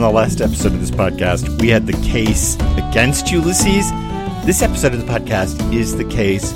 On the last episode of this podcast, we had the case against Ulysses. This episode of the podcast is the case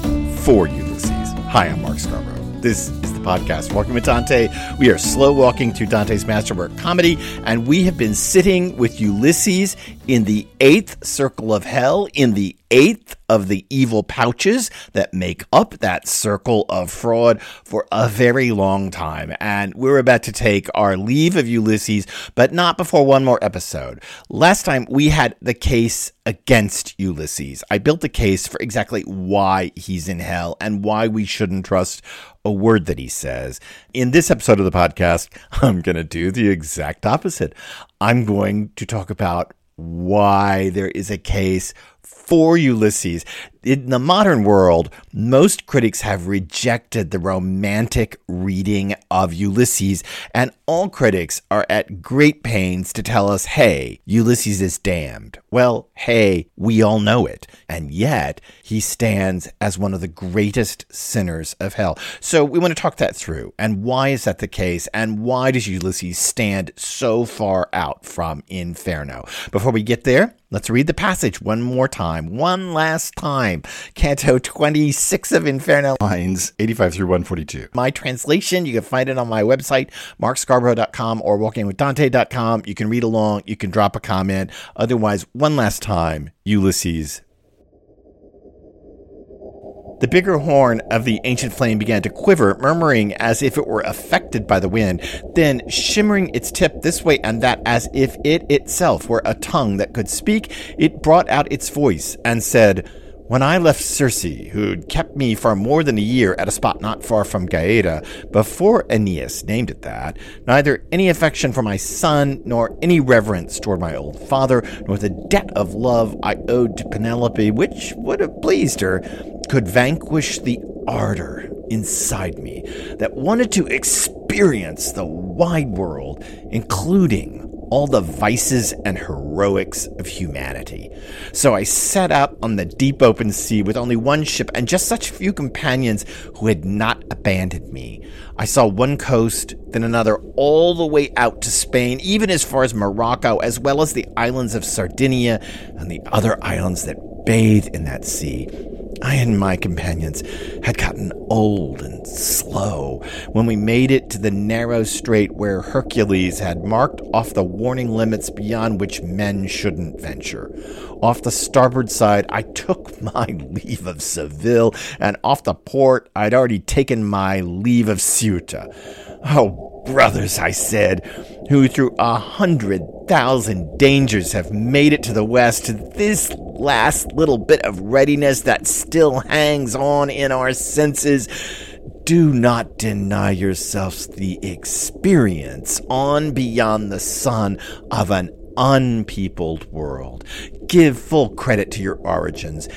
for Ulysses. Hi, I'm Mark Scarborough. This is the podcast, Walking with Dante. We are slow walking through Dante's masterwork comedy, and we have been sitting with Ulysses in the eighth circle of hell, in the eighth of the evil pouches that make up that circle of fraud for a very long time. And we're about to take our leave of Ulysses, but not before one more episode. Last time we had the case against Ulysses. I built a case for exactly why he's in hell and why we shouldn't trust a word that he says. In this episode of the podcast, I'm going to do the exact opposite. I'm going to talk about why there is a case for Ulysses. In the modern world, most critics have rejected the romantic reading of Ulysses, and all critics are at great pains to tell us, hey, Ulysses is damned. Well, hey, we all know it. And yet, he stands as one of the greatest sinners of hell. So we want to talk that through. And why is that the case? And why does Ulysses stand so far out from Inferno? Before we get there, let's read the passage one more time, one last time. Canto 26 of Inferno, lines 85 through 142. My translation, you can find it on my website, markscarborough.com or walkingwithdante.com. You can read along, you can drop a comment. Otherwise, one last time, Ulysses the bigger horn of the ancient flame began to quiver, murmuring as if it were affected by the wind, then shimmering its tip this way and that as if it itself were a tongue that could speak, it brought out its voice and said, when I left Circe, who'd kept me for more than a year at a spot not far from Gaeta, before Aeneas named it that, neither any affection for my son, nor any reverence toward my old father, nor the debt of love I owed to Penelope, which would have pleased her, could vanquish the ardor inside me that wanted to experience the wide world, including all the vices and heroics of humanity. So I set out on the deep open sea with only one ship and just such few companions who had not abandoned me. I saw one coast, then another, all the way out to Spain, even as far as Morocco, as well as the islands of Sardinia and the other islands that bathe in that sea. I and my companions had gotten old and slow when we made it to the narrow strait where Hercules had marked off the warning limits beyond which men shouldn't venture. Off the starboard side, I took my leave of Seville, and off the port, I'd already taken my leave of Ceuta. Oh, brothers, I said, who through a hundred thousand dangers have made it to the west, to this last little bit of readiness that still hangs on in our senses. Do not deny yourselves the experience on beyond the sun of an unpeopled world. Give full credit to your origins.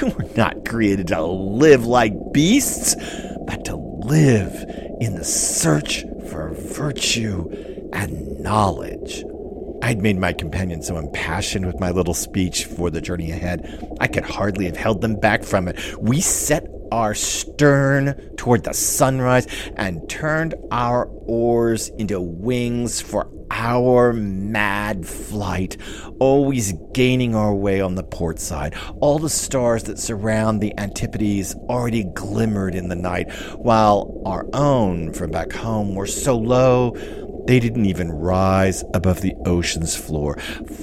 You were not created to live like beasts, but to live in the search for virtue and knowledge. I'd made my companions so impassioned with my little speech for the journey ahead, I could hardly have held them back from it. We set our stern toward the sunrise and turned our oars into wings for our mad flight, always gaining our way on the port side. All the stars that surround the Antipodes already glimmered in the night, while our own from back home were so low they didn't even rise above the ocean's floor.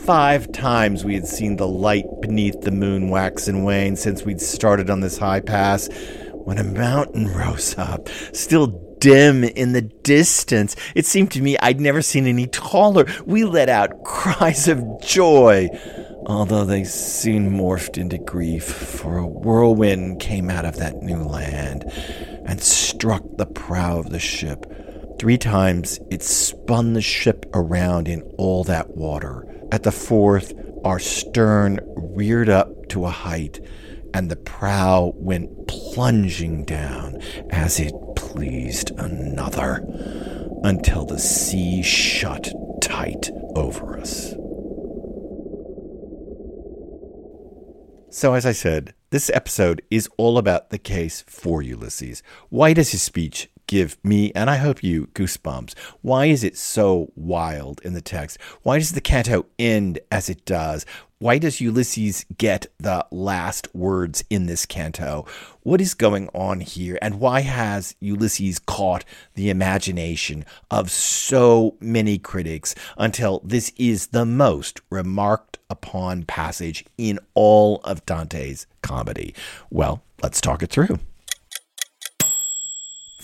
Five times we had seen the light beneath the moon wax and wane since we'd started on this high pass. When a mountain rose up, still dim in the distance. It seemed to me I'd never seen any taller. We let out cries of joy, although they soon morphed into grief, for a whirlwind came out of that new land and struck the prow of the ship. Three times it spun the ship around in all that water. At the fourth, our stern reared up to a height, and the prow went plunging down as it pleased another, until the sea shut tight over us. So, as I said, this episode is all about the case for Ulysses. Why does his speech give me, and I hope you, goosebumps. Why is it so wild in the text? Why does the canto end as it does? Why does Ulysses get the last words in this canto? What is going on here? And why has Ulysses caught the imagination of so many critics until this is the most remarked upon passage in all of Dante's comedy? Well, let's talk it through.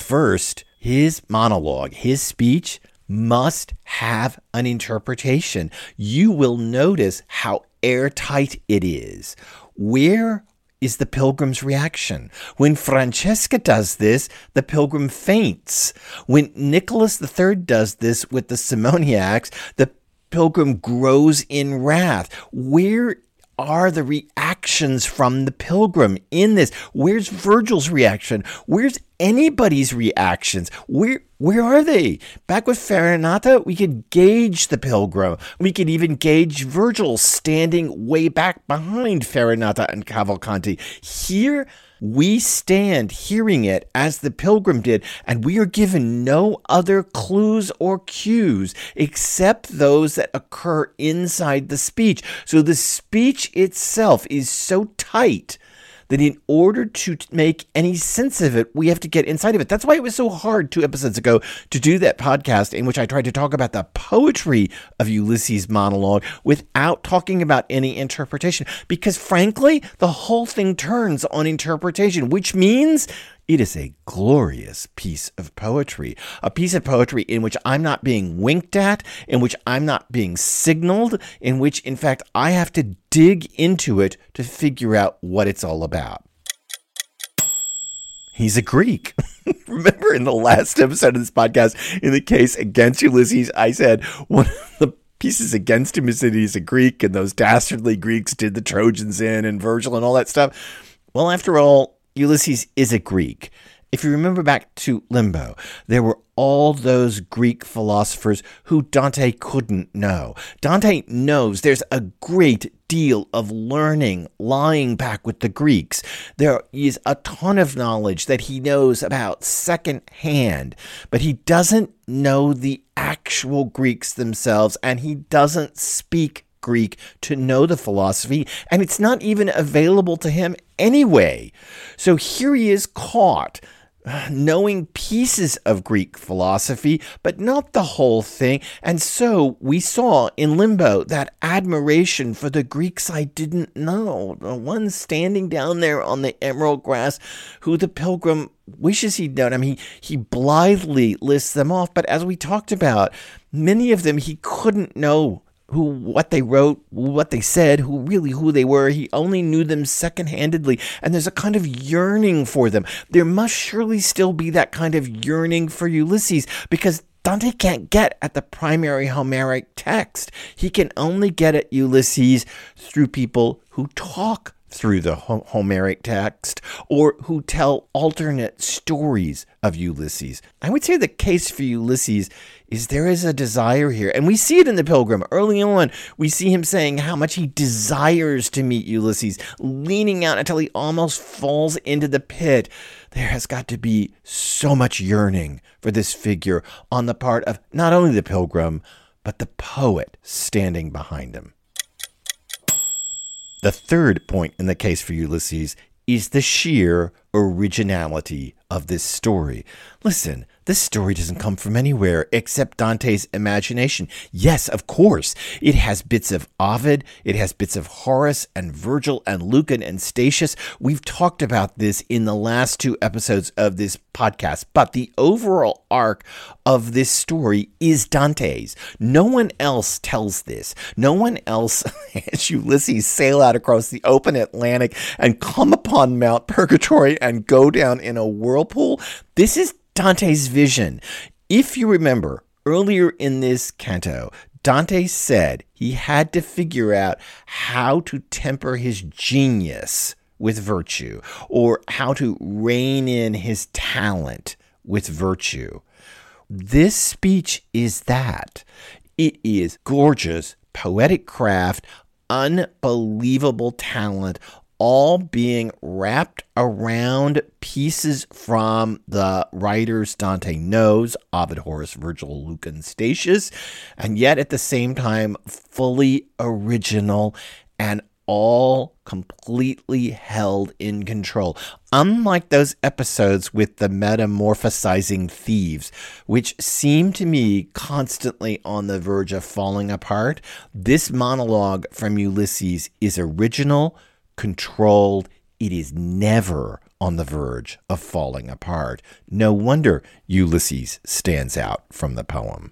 First, his monologue, his speech must have an interpretation. You will notice how airtight it is. Where is the pilgrim's reaction? When Francesca does this, the pilgrim faints. When Nicholas III does this with the simoniacs, the pilgrim grows in wrath. Where are the reactions from the pilgrim in this? Where's Virgil's reaction? Where's anybody's reactions? Where where are they? Back with Farinata, we could gauge the pilgrim. We could even gauge Virgil standing way back behind Farinata and Cavalcanti. Here we stand hearing it as the pilgrim did, and we are given no other clues or cues except those that occur inside the speech. So the speech itself is so tight that in order to make any sense of it, we have to get inside of it. That's why it was so hard two episodes ago to do that podcast in which I tried to talk about the poetry of Ulysses' monologue without talking about any interpretation. Because frankly, the whole thing turns on interpretation, which means it is a glorious piece of poetry, a piece of poetry in which I'm not being winked at, in which I'm not being signaled, in which, in fact, I have to dig into it to figure out what it's all about. He's a Greek. Remember in the last episode of this podcast, in the case against Ulysses, I said one of the pieces against him is that he's a Greek and those dastardly Greeks did the Trojans in and Virgil and all that stuff. Well, after all, Ulysses is a Greek. If you remember back to Limbo, there were all those Greek philosophers who Dante couldn't know. Dante knows there's a great deal of learning lying back with the Greeks. There is a ton of knowledge that he knows about secondhand, but he doesn't know the actual Greeks themselves, and he doesn't speak Greek to know the philosophy, and it's not even available to him anyway. So here he is caught knowing pieces of Greek philosophy, but not the whole thing. And so we saw in Limbo that admiration for the Greeks I didn't know. The one standing down there on the emerald grass who the pilgrim wishes he'd known. I mean, he, he blithely lists them off, but as we talked about, many of them he couldn't know who what they wrote, what they said, who really who they were. He only knew them second-handedly, and there's a kind of yearning for them. There must surely still be that kind of yearning for Ulysses because Dante can't get at the primary Homeric text. He can only get at Ulysses through people who talk through the Homeric text or who tell alternate stories of Ulysses. I would say the case for Ulysses is there is a desire here. And we see it in the Pilgrim. Early on, we see him saying how much he desires to meet Ulysses, leaning out until he almost falls into the pit. There has got to be so much yearning for this figure on the part of not only the Pilgrim, but the poet standing behind him. The third point in the case for Ulysses is the sheer originality of this story. Listen, this story doesn't come from anywhere except Dante's imagination. Yes, of course, it has bits of Ovid, it has bits of Horace and Virgil and Lucan and Statius. We've talked about this in the last two episodes of this podcast, but the overall arc of this story is Dante's. No one else tells this. No one else, has Ulysses sail out across the open Atlantic and come upon Mount Purgatory and go down in a whirlpool. This is Dante's vision. If you remember earlier in this canto, Dante said he had to figure out how to temper his genius with virtue or how to rein in his talent with virtue. This speech is that. It is gorgeous, poetic craft, unbelievable talent, all being wrapped around pieces from the writers Dante knows, Ovid, Horace, Virgil, Lucan, and Statius, and yet at the same time fully original and all completely held in control. Unlike those episodes with the metamorphosizing thieves, which seem to me constantly on the verge of falling apart, this monologue from Ulysses is original, controlled, it is never on the verge of falling apart. No wonder Ulysses stands out from the poem.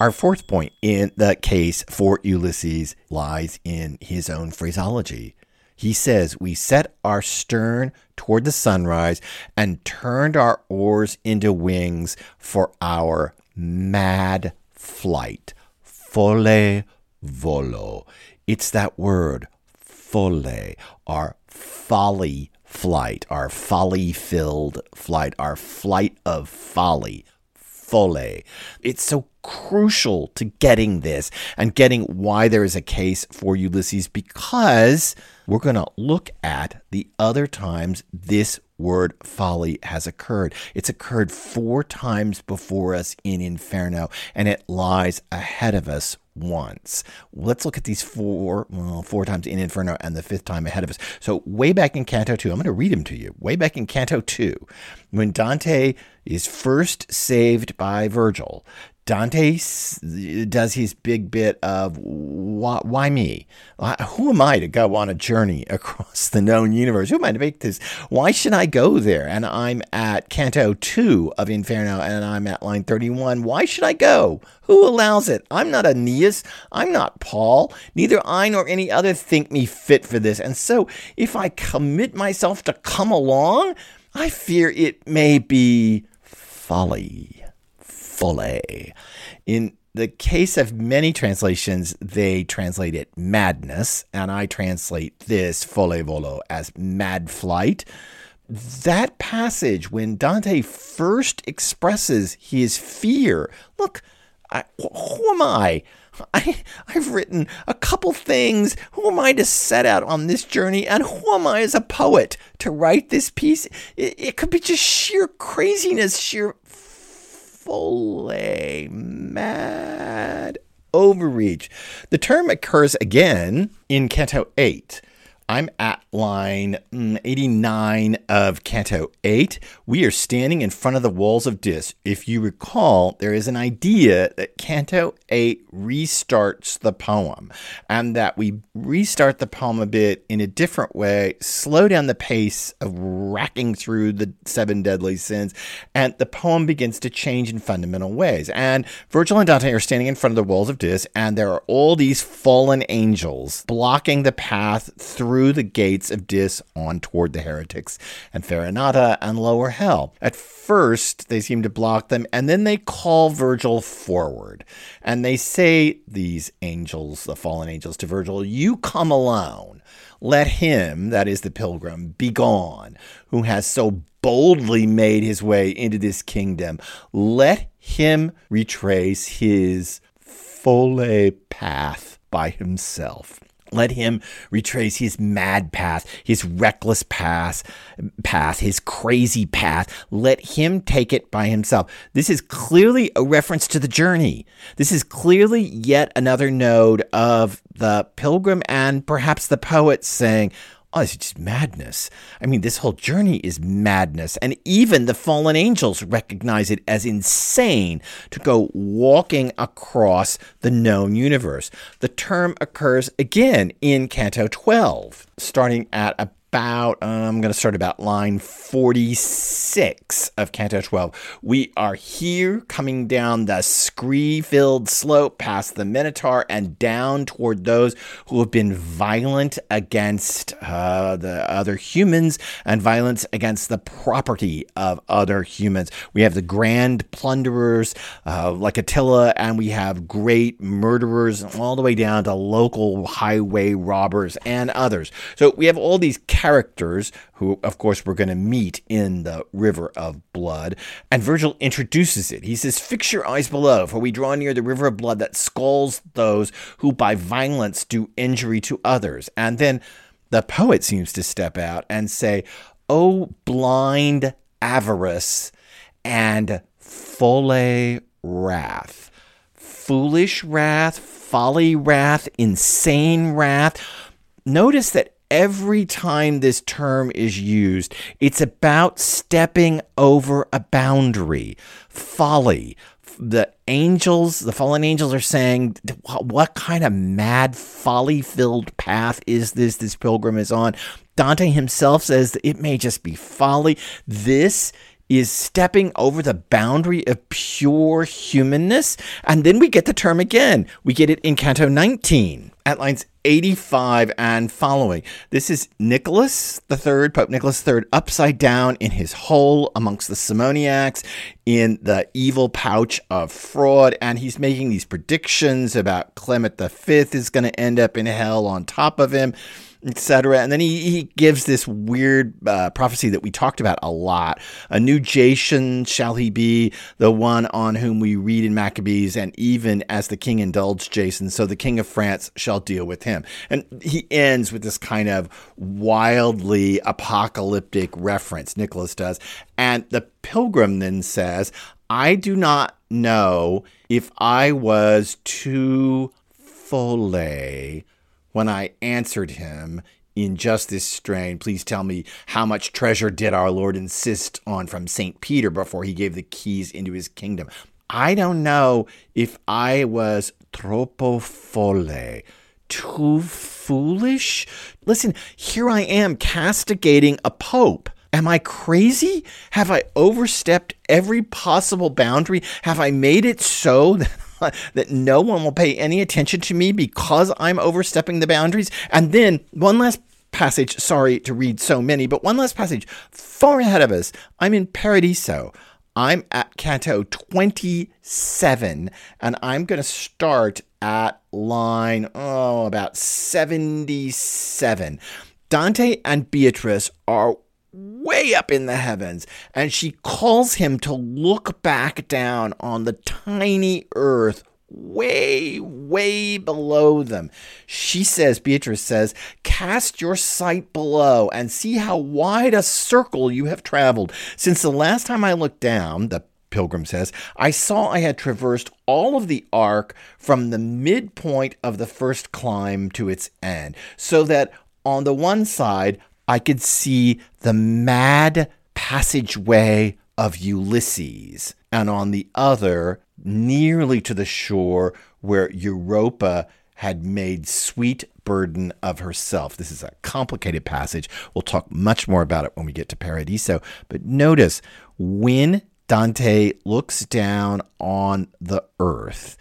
Our fourth point in the case for Ulysses lies in his own phraseology. He says, We set our stern toward the sunrise and turned our oars into wings for our mad flight. Folle volo. It's that word, folle, our folly flight, our folly filled flight, our flight of folly. Folle. It's so crucial to getting this and getting why there is a case for Ulysses because we're going to look at the other times this word folly has occurred. It's occurred four times before us in Inferno, and it lies ahead of us once. Let's look at these four, well, four times in Inferno and the fifth time ahead of us. So, way back in Canto 2, I'm going to read them to you. Way back in Canto 2, when Dante is first saved by Virgil, Dante does his big bit of why, why, me? Who am I to go on a journey across the known universe? Who am I to make this? Why should I go there? And I'm at Canto 2 of Inferno and I'm at line 31. Why should I go? Who allows it? I'm not Aeneas. I'm not Paul. Neither I nor any other think me fit for this. And so if I commit myself to come along, I fear it may be folly. Folle. In the case of many translations, they translate it madness, and I translate this folle volo as mad flight. That passage, when Dante first expresses his fear, look, I, who am I? I, I've written a couple things. Who am I to set out on this journey? And who am I as a poet to write this piece? It, it could be just sheer craziness, sheer folle, mad overreach. The term occurs again in Canto 8 I'm at line mm, 89 of Canto 8. We are standing in front of the walls of Dis. If you recall, there is an idea that Canto 8 restarts the poem and that we restart the poem a bit in a different way, slow down the pace of racking through the seven deadly sins, and the poem begins to change in fundamental ways. And Virgil and Dante are standing in front of the walls of Dis, and there are all these fallen angels blocking the path through through the gates of Dis on toward the heretics and Farinata and lower hell. At first, they seem to block them, and then they call Virgil forward. And they say, these angels, the fallen angels, to Virgil, You come alone. Let him, that is the pilgrim, be gone, who has so boldly made his way into this kingdom. Let him retrace his folle path by himself. Let him retrace his mad path, his reckless path, path, his crazy path. Let him take it by himself. This is clearly a reference to the journey. This is clearly yet another node of the pilgrim and perhaps the poet saying, oh, it's just madness. I mean, this whole journey is madness. And even the fallen angels recognize it as insane to go walking across the known universe. The term occurs again in Canto 12, starting at a about, uh, I'm going to start about line 46 of Canto 12. We are here coming down the scree filled slope past the Minotaur and down toward those who have been violent against uh, the other humans and violence against the property of other humans. We have the grand plunderers uh, like Attila, and we have great murderers all the way down to local highway robbers and others. So we have all these characters who, of course, we're going to meet in the River of Blood. And Virgil introduces it. He says, Fix your eyes below, for we draw near the river of blood that scalds those who by violence do injury to others. And then the poet seems to step out and say, O blind avarice and folle wrath. Foolish wrath, folly wrath, insane wrath. Notice that every time this term is used, it's about stepping over a boundary. Folly. The angels, the fallen angels are saying, what kind of mad, folly filled path is this this pilgrim is on? Dante himself says it may just be folly. This is stepping over the boundary of pure humanness. And then we get the term again. We get it in Canto 19 at lines 85 and following. This is Nicholas III, Pope Nicholas III, upside down in his hole amongst the simoniacs in the evil pouch of fraud. And he's making these predictions about Clement V is going to end up in hell on top of him etc. And then he, he gives this weird uh, prophecy that we talked about a lot. A new Jason shall he be, the one on whom we read in Maccabees, and even as the king indulged Jason, so the king of France shall deal with him. And he ends with this kind of wildly apocalyptic reference, Nicholas does. And the pilgrim then says, I do not know if I was too folle when I answered him in just this strain, please tell me how much treasure did our Lord insist on from St. Peter before he gave the keys into his kingdom? I don't know if I was troppo folle, too foolish. Listen, here I am castigating a pope. Am I crazy? Have I overstepped every possible boundary? Have I made it so that that no one will pay any attention to me because I'm overstepping the boundaries. And then one last passage, sorry to read so many, but one last passage far ahead of us. I'm in Paradiso. I'm at Canto 27, and I'm going to start at line, oh, about 77. Dante and Beatrice are way up in the heavens, and she calls him to look back down on the tiny earth way, way below them. She says, Beatrice says, cast your sight below and see how wide a circle you have traveled. Since the last time I looked down, the pilgrim says, I saw I had traversed all of the arc from the midpoint of the first climb to its end, so that on the one side I could see the mad passageway of Ulysses, and on the other, nearly to the shore where Europa had made sweet burden of herself. This is a complicated passage. We'll talk much more about it when we get to Paradiso. But notice when Dante looks down on the earth,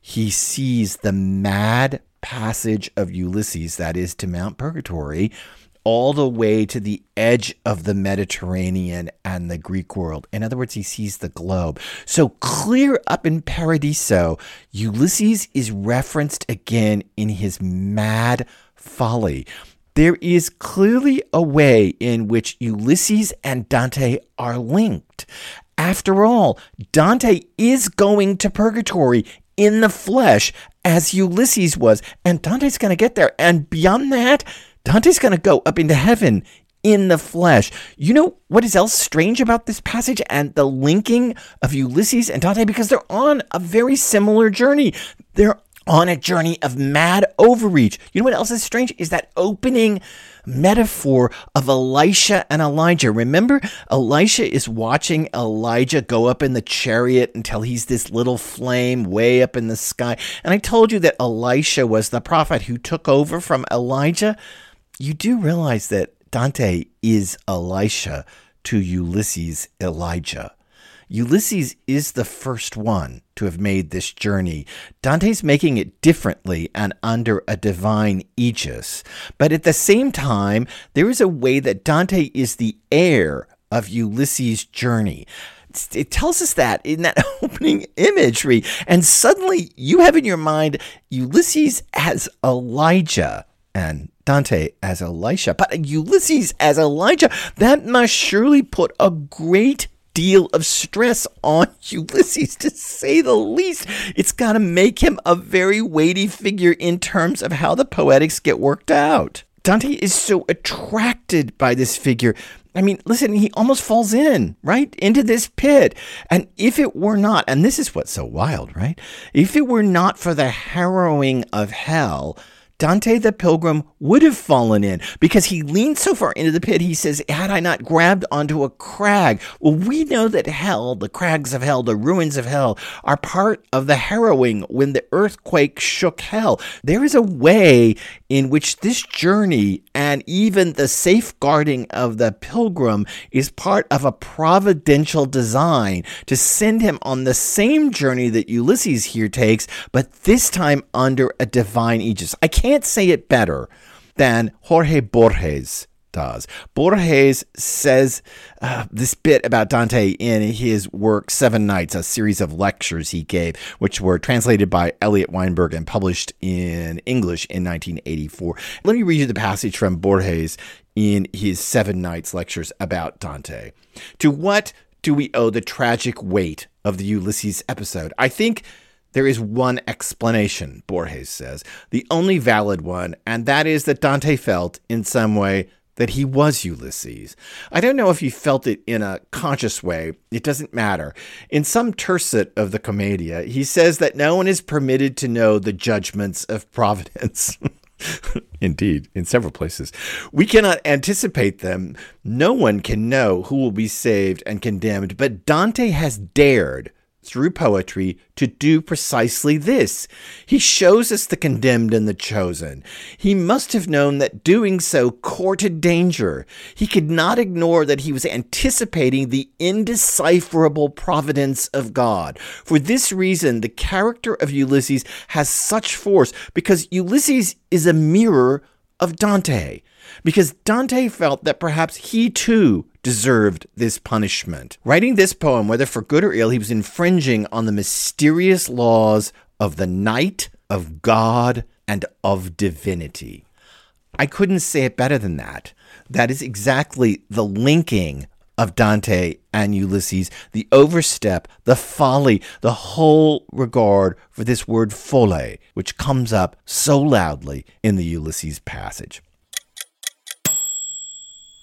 he sees the mad passage of Ulysses, that is to Mount Purgatory, all the way to the edge of the Mediterranean and the Greek world. In other words, he sees the globe. So clear up in Paradiso, Ulysses is referenced again in his mad folly. There is clearly a way in which Ulysses and Dante are linked. After all, Dante is going to purgatory in the flesh as Ulysses was, and Dante's going to get there. And beyond that, Dante's going to go up into heaven in the flesh. You know what is else strange about this passage and the linking of Ulysses and Dante? Because they're on a very similar journey. They're on a journey of mad overreach. You know what else is strange? Is that opening metaphor of Elisha and Elijah. Remember, Elisha is watching Elijah go up in the chariot until he's this little flame way up in the sky. And I told you that Elisha was the prophet who took over from Elijah you do realize that Dante is Elisha to Ulysses' Elijah. Ulysses is the first one to have made this journey. Dante's making it differently and under a divine aegis. But at the same time, there is a way that Dante is the heir of Ulysses' journey. It tells us that in that opening imagery. And suddenly you have in your mind Ulysses as Elijah and Dante as Elisha. But Ulysses as Elijah, that must surely put a great deal of stress on Ulysses, to say the least. It's got to make him a very weighty figure in terms of how the poetics get worked out. Dante is so attracted by this figure. I mean, listen, he almost falls in, right? Into this pit. And if it were not, and this is what's so wild, right? If it were not for the harrowing of hell, Dante the Pilgrim would have fallen in because he leaned so far into the pit. He says, Had I not grabbed onto a crag? Well, we know that hell, the crags of hell, the ruins of hell, are part of the harrowing when the earthquake shook hell. There is a way in which this journey and even the safeguarding of the pilgrim is part of a providential design to send him on the same journey that Ulysses here takes, but this time under a divine aegis. I can't can't say it better than Jorge Borges does. Borges says uh, this bit about Dante in his work Seven Nights, a series of lectures he gave, which were translated by Eliot Weinberg and published in English in 1984. Let me read you the passage from Borges in his Seven Nights lectures about Dante. To what do we owe the tragic weight of the Ulysses episode? I think there is one explanation, Borges says, the only valid one, and that is that Dante felt, in some way, that he was Ulysses. I don't know if he felt it in a conscious way. It doesn't matter. In some tercet of the Commedia, he says that no one is permitted to know the judgments of providence. Indeed, in several places. We cannot anticipate them. No one can know who will be saved and condemned, but Dante has dared through poetry to do precisely this. He shows us the condemned and the chosen. He must have known that doing so courted danger. He could not ignore that he was anticipating the indecipherable providence of God. For this reason, the character of Ulysses has such force because Ulysses is a mirror of Dante because Dante felt that perhaps he too deserved this punishment. Writing this poem, whether for good or ill, he was infringing on the mysterious laws of the night, of God, and of divinity. I couldn't say it better than that. That is exactly the linking of Dante and Ulysses, the overstep, the folly, the whole regard for this word folle, which comes up so loudly in the Ulysses passage.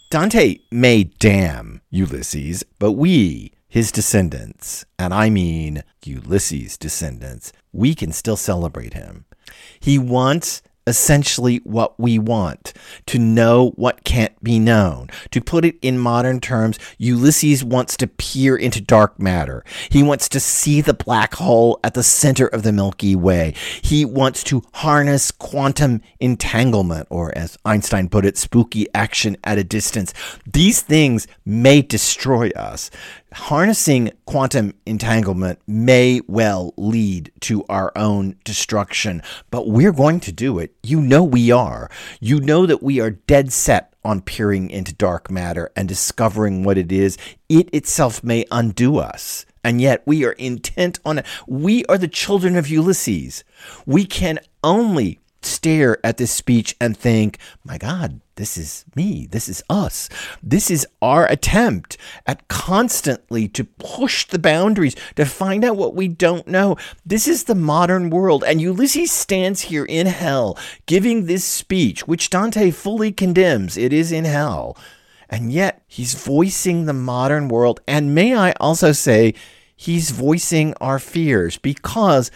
Dante may damn Ulysses, but we, his descendants, and I mean Ulysses' descendants, we can still celebrate him. He wants essentially what we want to know what can't be known. To put it in modern terms, Ulysses wants to peer into dark matter. He wants to see the black hole at the center of the Milky Way. He wants to harness quantum entanglement, or as Einstein put it, spooky action at a distance. These things may destroy us harnessing quantum entanglement may well lead to our own destruction, but we're going to do it. You know we are. You know that we are dead set on peering into dark matter and discovering what it is. It itself may undo us. And yet we are intent on it. We are the children of Ulysses. We can only stare at this speech and think, my God, this is me. This is us. This is our attempt at constantly to push the boundaries, to find out what we don't know. This is the modern world. And Ulysses stands here in hell giving this speech, which Dante fully condemns. It is in hell. And yet he's voicing the modern world. And may I also say, he's voicing our fears because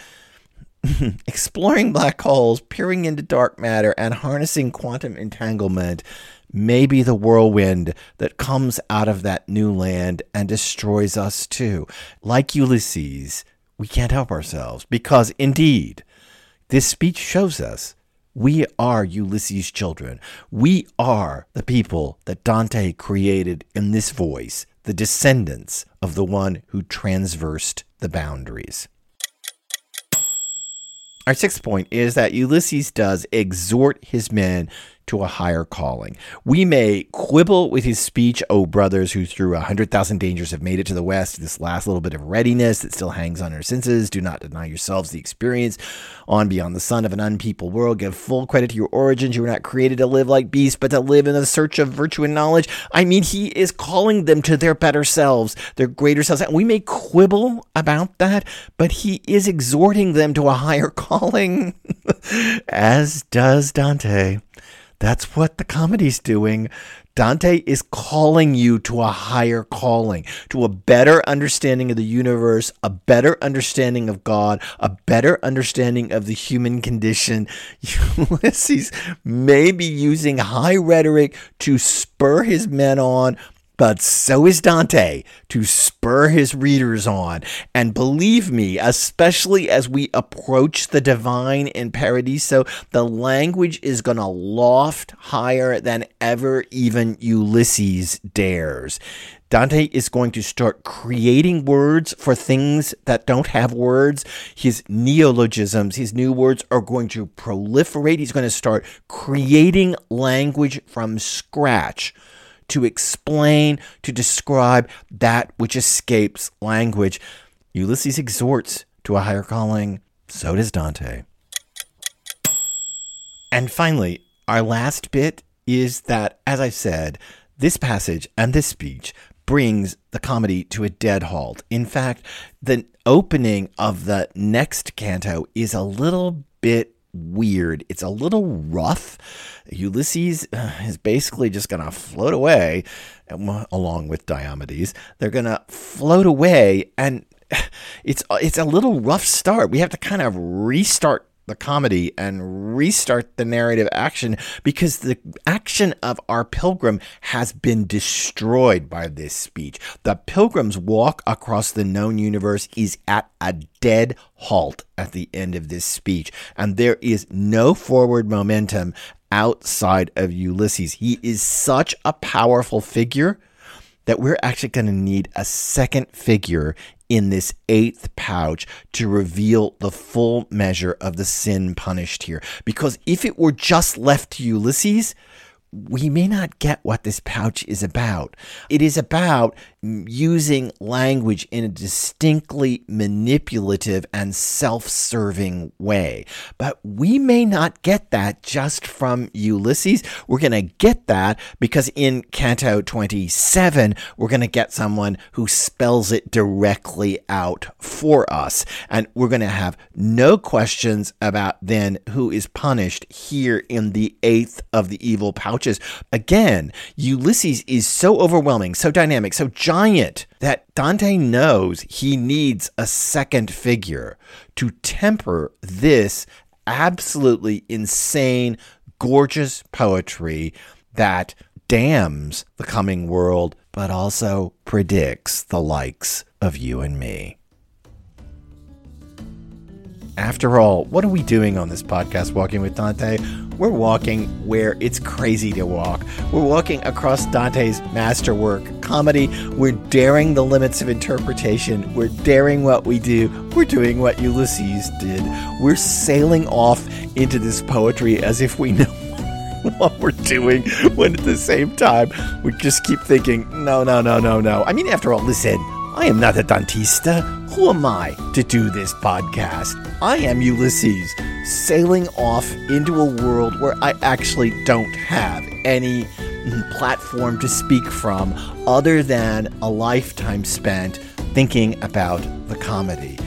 exploring black holes, peering into dark matter, and harnessing quantum entanglement may be the whirlwind that comes out of that new land and destroys us too. Like Ulysses, we can't help ourselves because indeed, this speech shows us we are Ulysses' children. We are the people that Dante created in this voice, the descendants of the one who transversed the boundaries. Our sixth point is that Ulysses does exhort his men to a higher calling. We may quibble with his speech, oh, brothers who through a hundred thousand dangers have made it to the West, this last little bit of readiness that still hangs on our senses. Do not deny yourselves the experience on beyond the sun of an unpeopled world. Give full credit to your origins. You were not created to live like beasts, but to live in the search of virtue and knowledge. I mean, he is calling them to their better selves, their greater selves. And we may quibble about that, but he is exhorting them to a higher calling, as does Dante. That's what the comedy's doing. Dante is calling you to a higher calling, to a better understanding of the universe, a better understanding of God, a better understanding of the human condition. Ulysses may be using high rhetoric to spur his men on, but so is Dante to spur his readers on. And believe me, especially as we approach the divine in Paradiso, the language is going to loft higher than ever even Ulysses dares. Dante is going to start creating words for things that don't have words. His neologisms, his new words are going to proliferate. He's going to start creating language from scratch to explain, to describe that which escapes language. Ulysses exhorts to a higher calling, so does Dante. And finally, our last bit is that, as I said, this passage and this speech brings the comedy to a dead halt. In fact, the opening of the next canto is a little bit weird. It's a little rough. Ulysses uh, is basically just going to float away along with Diomedes. They're going to float away and it's it's a little rough start. We have to kind of restart the comedy and restart the narrative action because the action of our pilgrim has been destroyed by this speech. The pilgrim's walk across the known universe is at a dead halt at the end of this speech, and there is no forward momentum outside of Ulysses. He is such a powerful figure that we're actually going to need a second figure in this eighth pouch to reveal the full measure of the sin punished here. Because if it were just left to Ulysses, we may not get what this pouch is about. It is about using language in a distinctly manipulative and self serving way. But we may not get that just from Ulysses. We're going to get that because in Canto 27, we're going to get someone who spells it directly out for us. And we're going to have no questions about then who is punished here in the eighth of the evil Again, Ulysses is so overwhelming, so dynamic, so giant that Dante knows he needs a second figure to temper this absolutely insane, gorgeous poetry that damns the coming world, but also predicts the likes of you and me. After all, what are we doing on this podcast, Walking with Dante? We're walking where it's crazy to walk. We're walking across Dante's masterwork, comedy. We're daring the limits of interpretation. We're daring what we do. We're doing what Ulysses did. We're sailing off into this poetry as if we know what we're doing, when at the same time we just keep thinking, no, no, no, no, no. I mean, after all, listen, I am not a Dantista. Who am I to do this podcast? I am Ulysses, sailing off into a world where I actually don't have any platform to speak from other than a lifetime spent thinking about the comedy.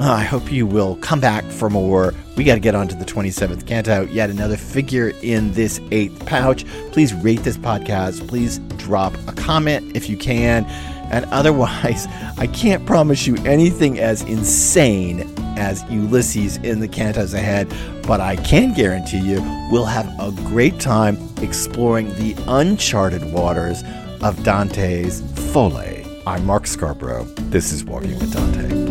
Uh, I hope you will come back for more. We got to get on to the 27th canto, yet another figure in this eighth pouch. Please rate this podcast. Please drop a comment if you can. And otherwise, I can't promise you anything as insane as Ulysses in the cantos ahead, but I can guarantee you we'll have a great time exploring the uncharted waters of Dante's Folie. I'm Mark Scarborough. This is Walking with Dante.